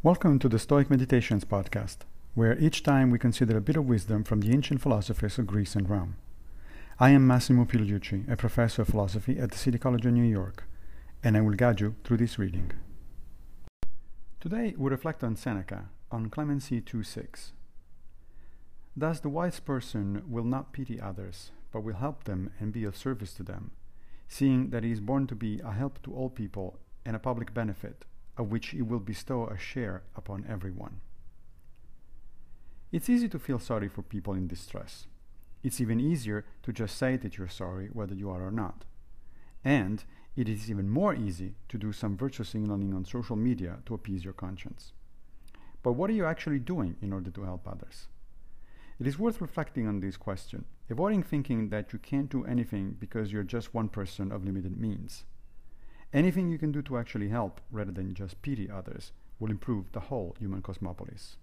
Welcome to the Stoic Meditations podcast, where each time we consider a bit of wisdom from the ancient philosophers of Greece and Rome. I am Massimo Pigliucci, a professor of philosophy at the City College of New York, and I will guide you through this reading. Today we reflect on Seneca, on Clemency 2.6. Thus the wise person will not pity others, but will help them and be of service to them, seeing that he is born to be a help to all people and a public benefit, of which he will bestow a share upon everyone. It's easy to feel sorry for people in distress. It's even easier to just say that you're sorry whether you are or not. And it is even more easy to do some virtue signaling on social media to appease your conscience. But what are you actually doing in order to help others? It is worth reflecting on this question, avoiding thinking that you can't do anything because you're just one person of limited means. Anything you can do to actually help, rather than just pity others, will improve the whole human cosmopolis.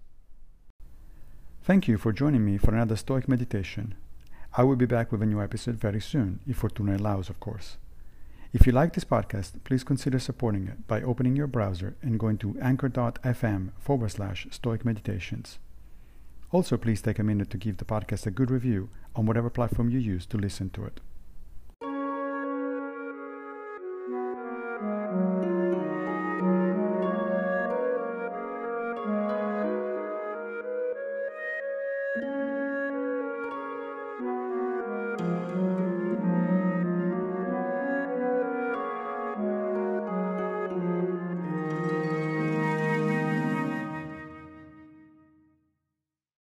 Thank you for joining me for another Stoic meditation. I will be back with a new episode very soon, if Fortuna allows, of course. If you like this podcast, please consider supporting it by opening your browser and going to anchor.fm forward slash stoic meditations. Also, please take a minute to give the podcast a good review on whatever platform you use to listen to it.